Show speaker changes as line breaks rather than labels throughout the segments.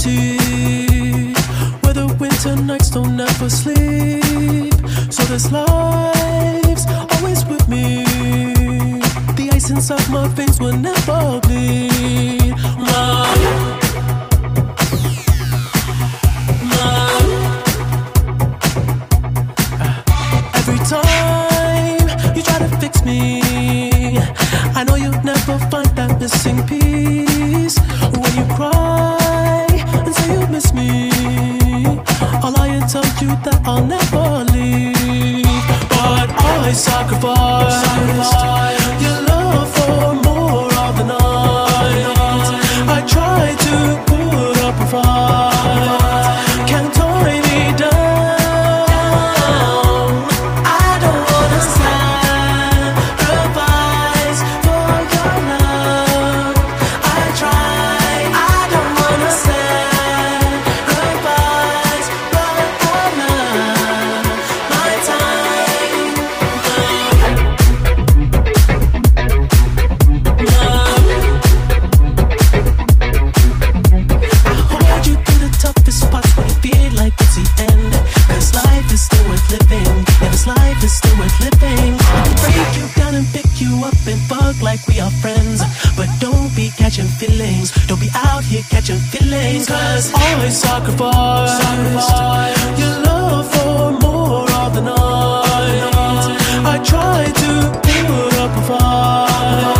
City where the winter nights don't ever sleep. So this life's always with me. The ice inside my veins will never bleed. Mom. Mom. Every time you try to fix me, I know you'll never find that missing piece. Never leave. But I sacrificed your still. I can break you down and pick you up and fuck like we are friends. But don't be catching feelings. Don't be out here catching feelings. Cause always sacrifice. Your love for more of the night. I try to put up a fight.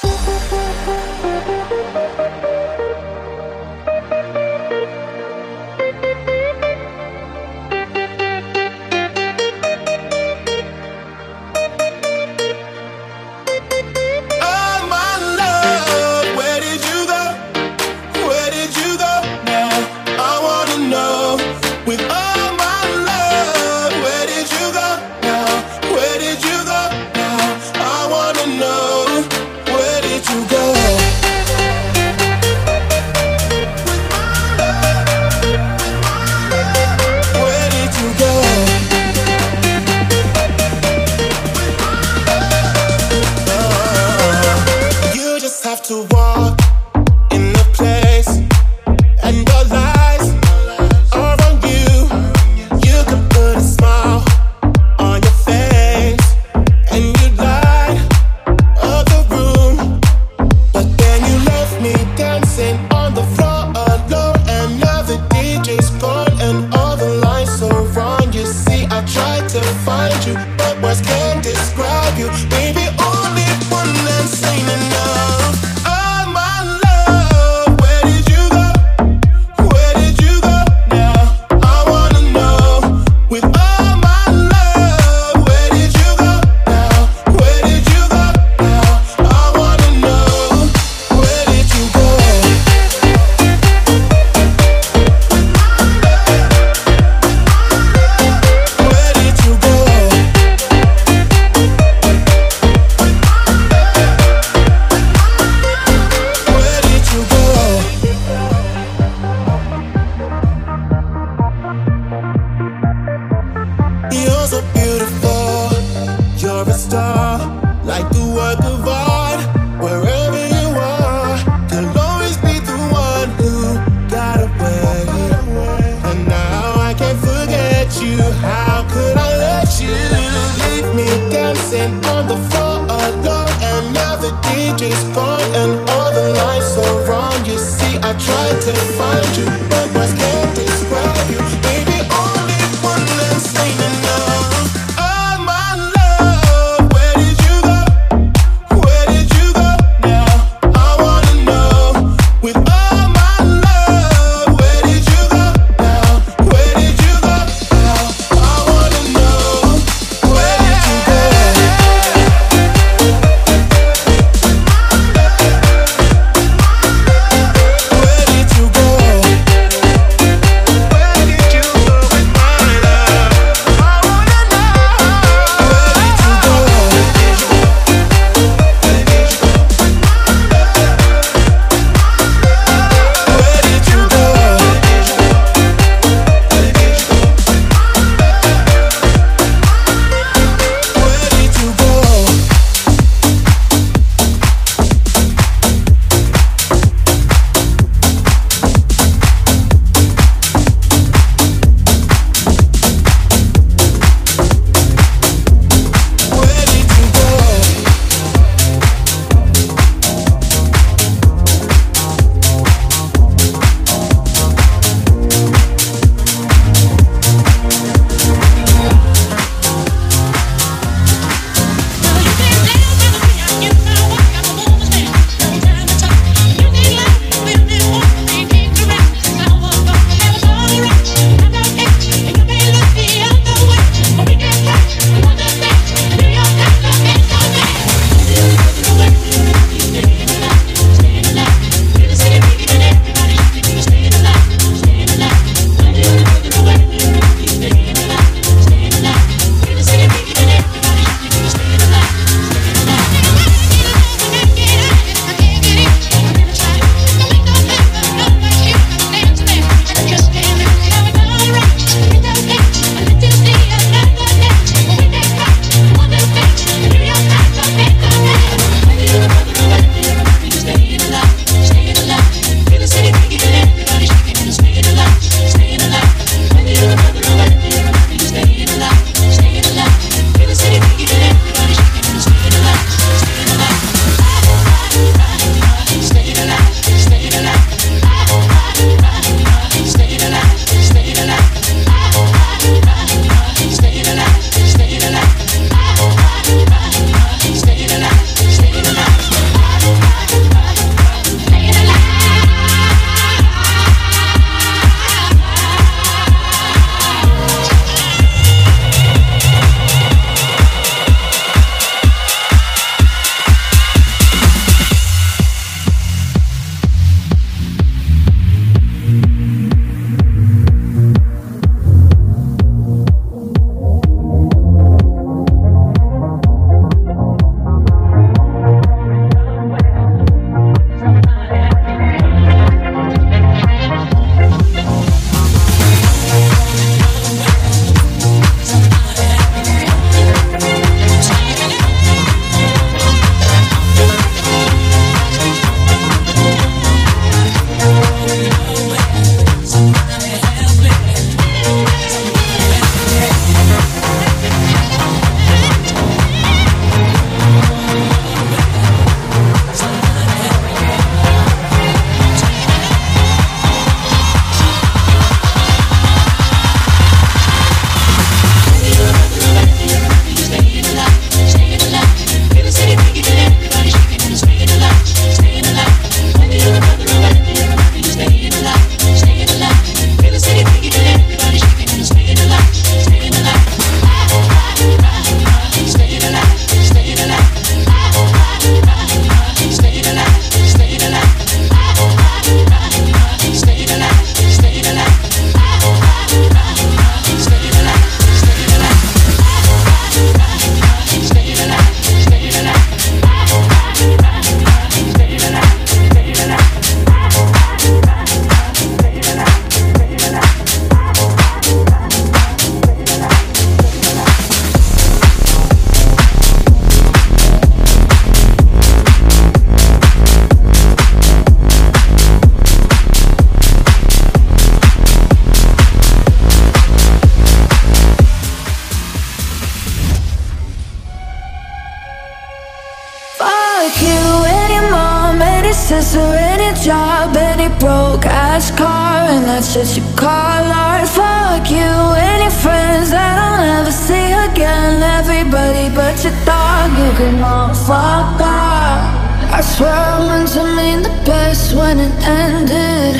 Best when it ended.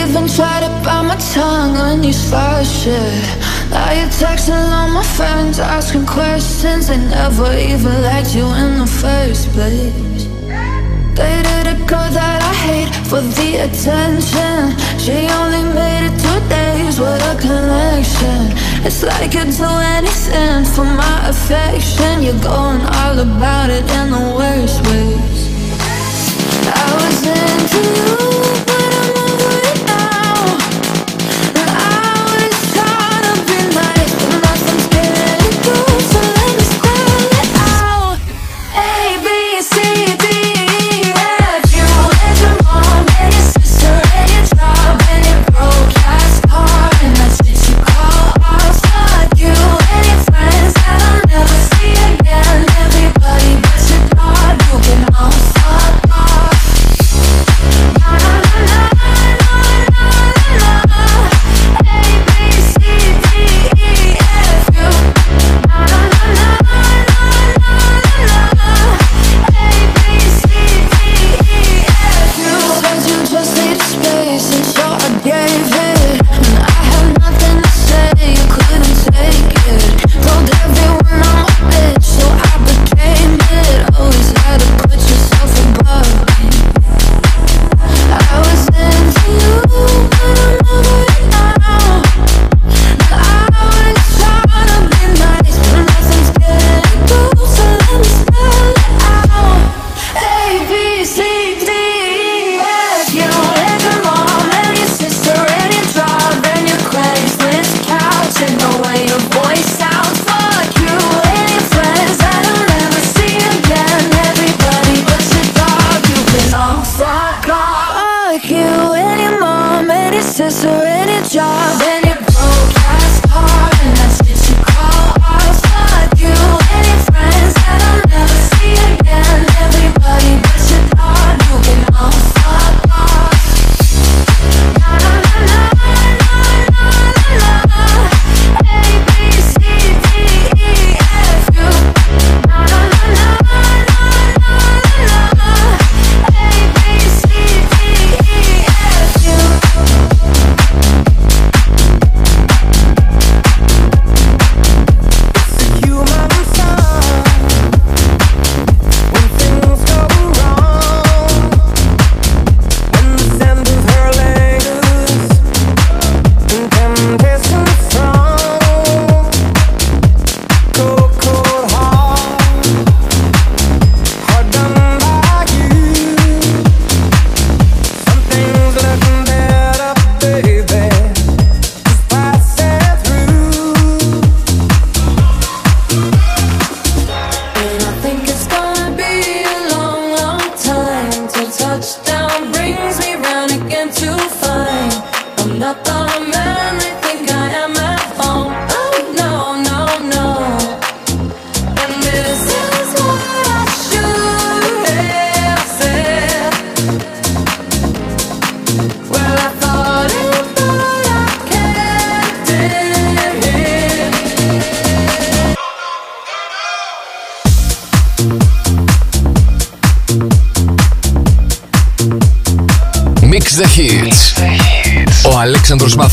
Even tried to bite my tongue when you started shit. Now you're texting all my friends, asking questions. They never even liked you in the first place. Dated a girl that I hate for the attention. She only made it two days with a connection. It's like you'd do anything for my affection. You're going all about it in the worst ways.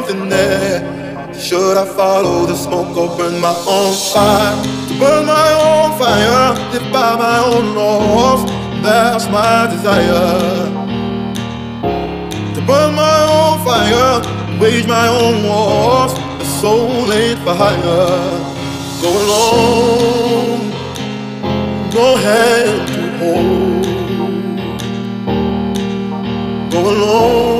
something there. Should I follow the smoke or burn my own fire? To burn my own fire, live by my own laws. That's my desire. To burn my own fire, wage my own wars. The soul ain't for hire. Go alone, no hand to hold. Go alone,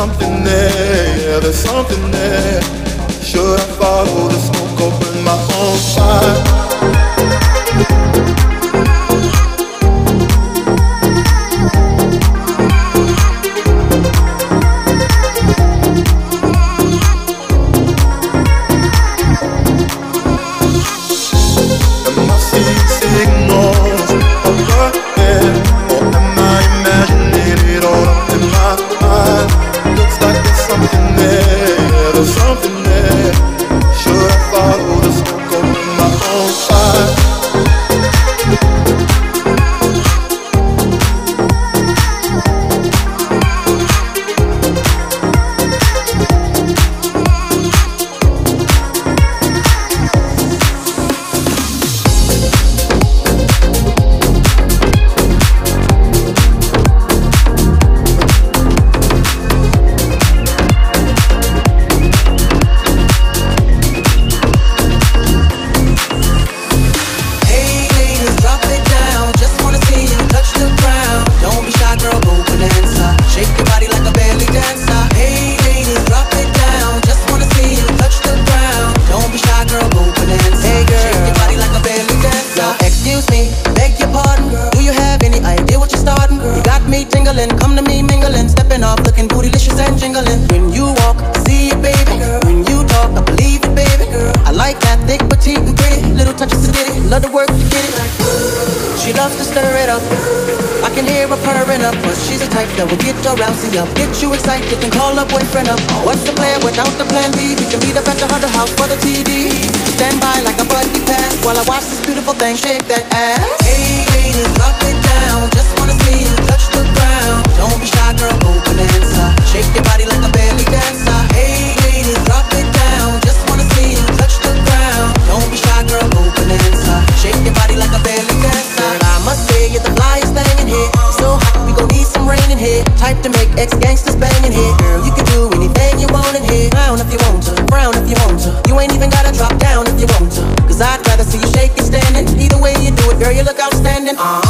something there, yeah, there's something there. Ex-gangsters banging here Girl, you can do anything you want in here. Brown if you want to, brown if you want to. You ain't even gotta drop down if you want to. Cause I'd rather see you shake it standing. Either way you do it, girl, you look outstanding. Uh
-huh.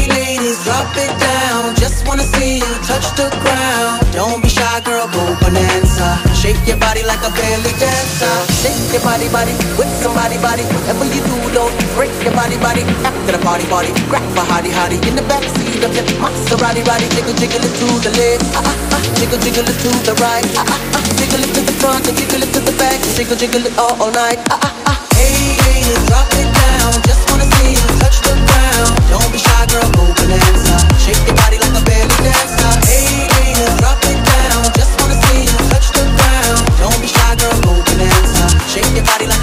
Shake your body, like a belly dancer. Shake your body, body with somebody, body. Whatever you do, don't break your body, body. After the party, party, grab a hottie, hottie. In the backseat of your Maserati, body, jiggle, jiggle it to the left, ah ah ah, jiggle, jiggle it to the right, ah ah ah, jiggle it to the front and jiggle it to the back, jiggle, jiggle it all, all night, ah ah ah. Hey, hey, drop it down, just wanna see you touch the ground. Don't be shy, girl, go your like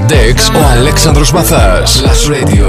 Dex o Alexandros Bazas. Las Radio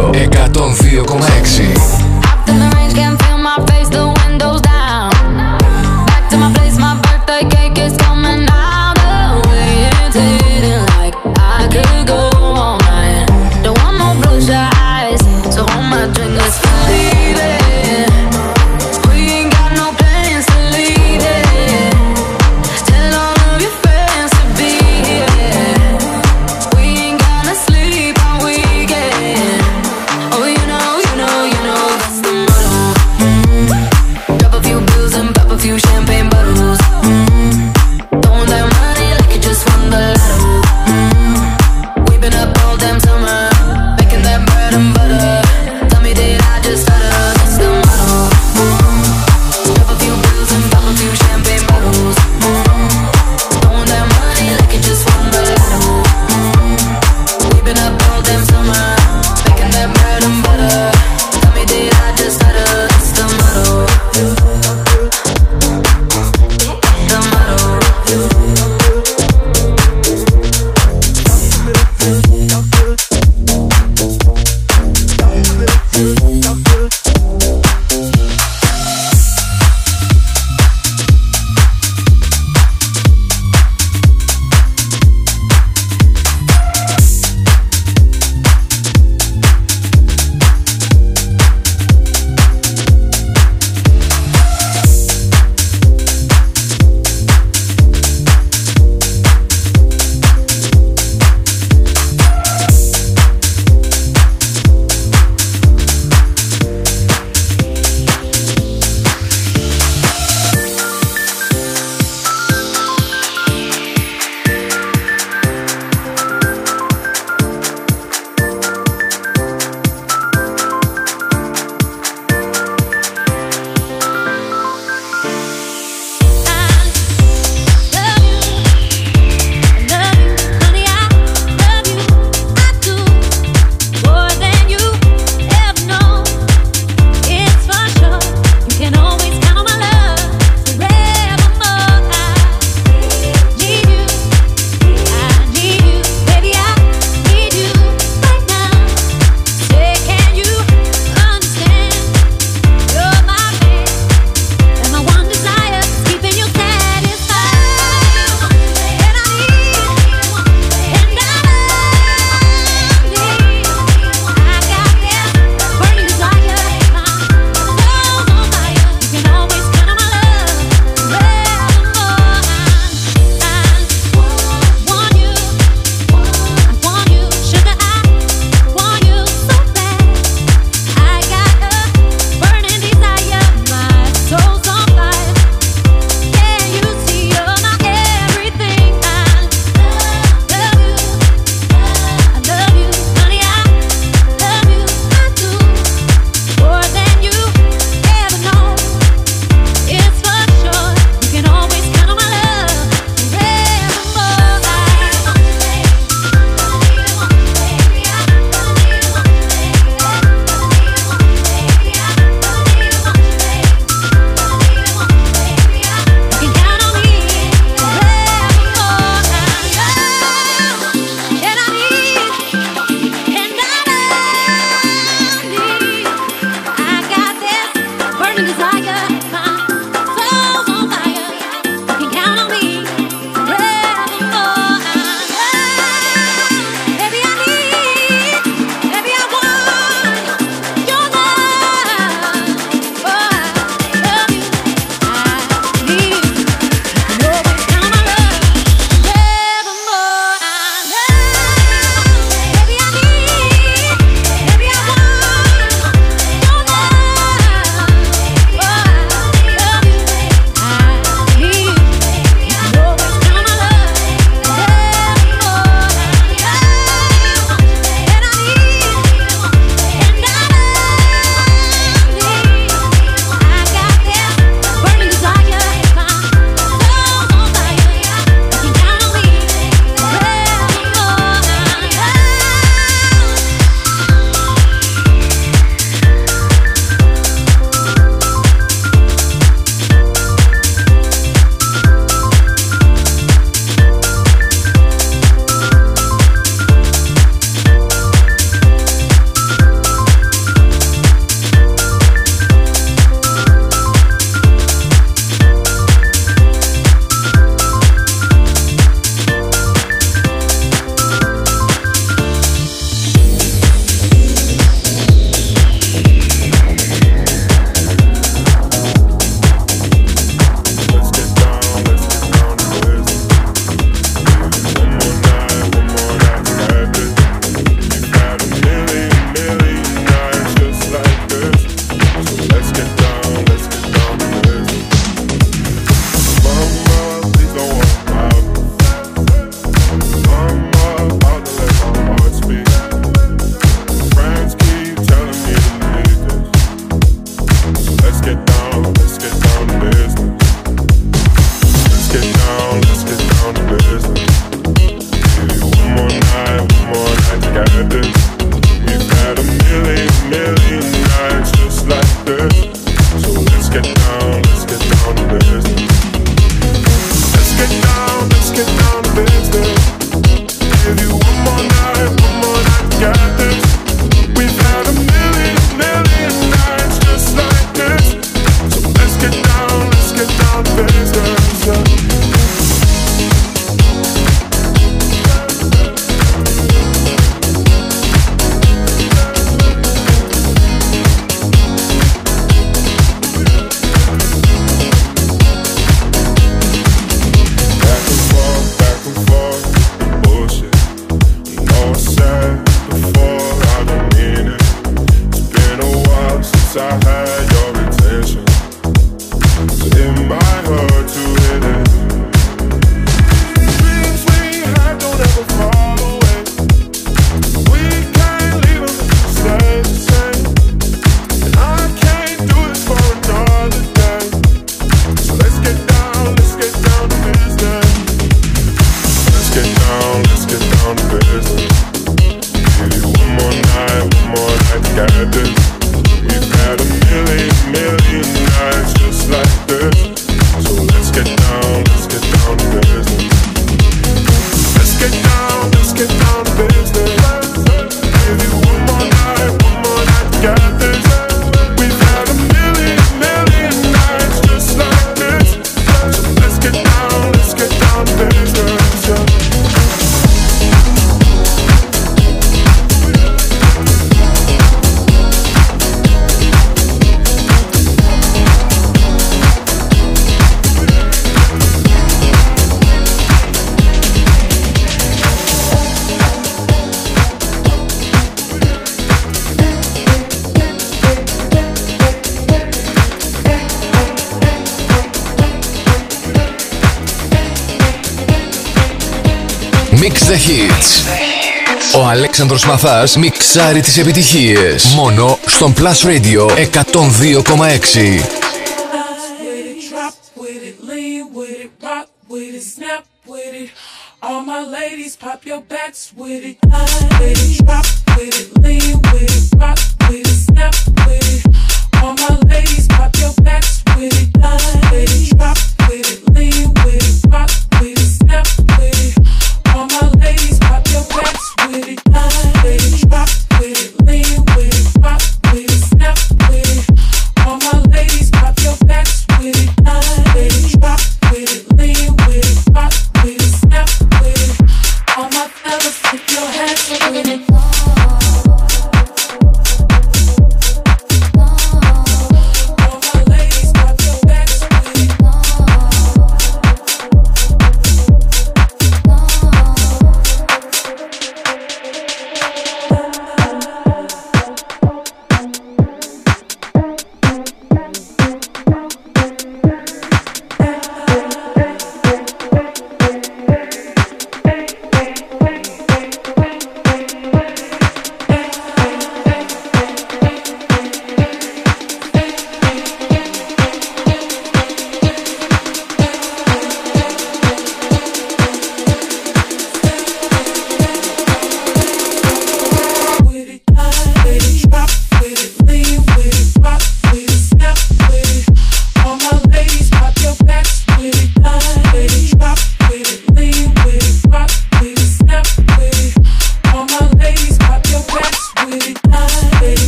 Αλέξανδρος Μαθάς μιξάρει τις επιτυχίες. Μόνο στον Plus Radio 102,6.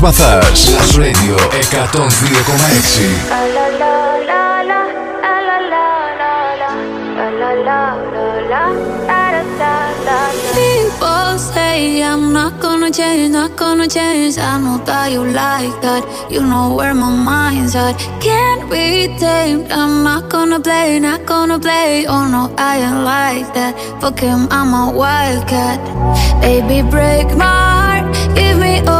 προσπαθάς. Plus Radio 102,6.
I'm not gonna change, not gonna change. I know that you like that. You know where my mind's at. Can't be tamed. I'm not gonna play, not gonna play. Oh no, I ain't like that. Fuck him, I'm a wildcat. Baby, break my heart. Give me all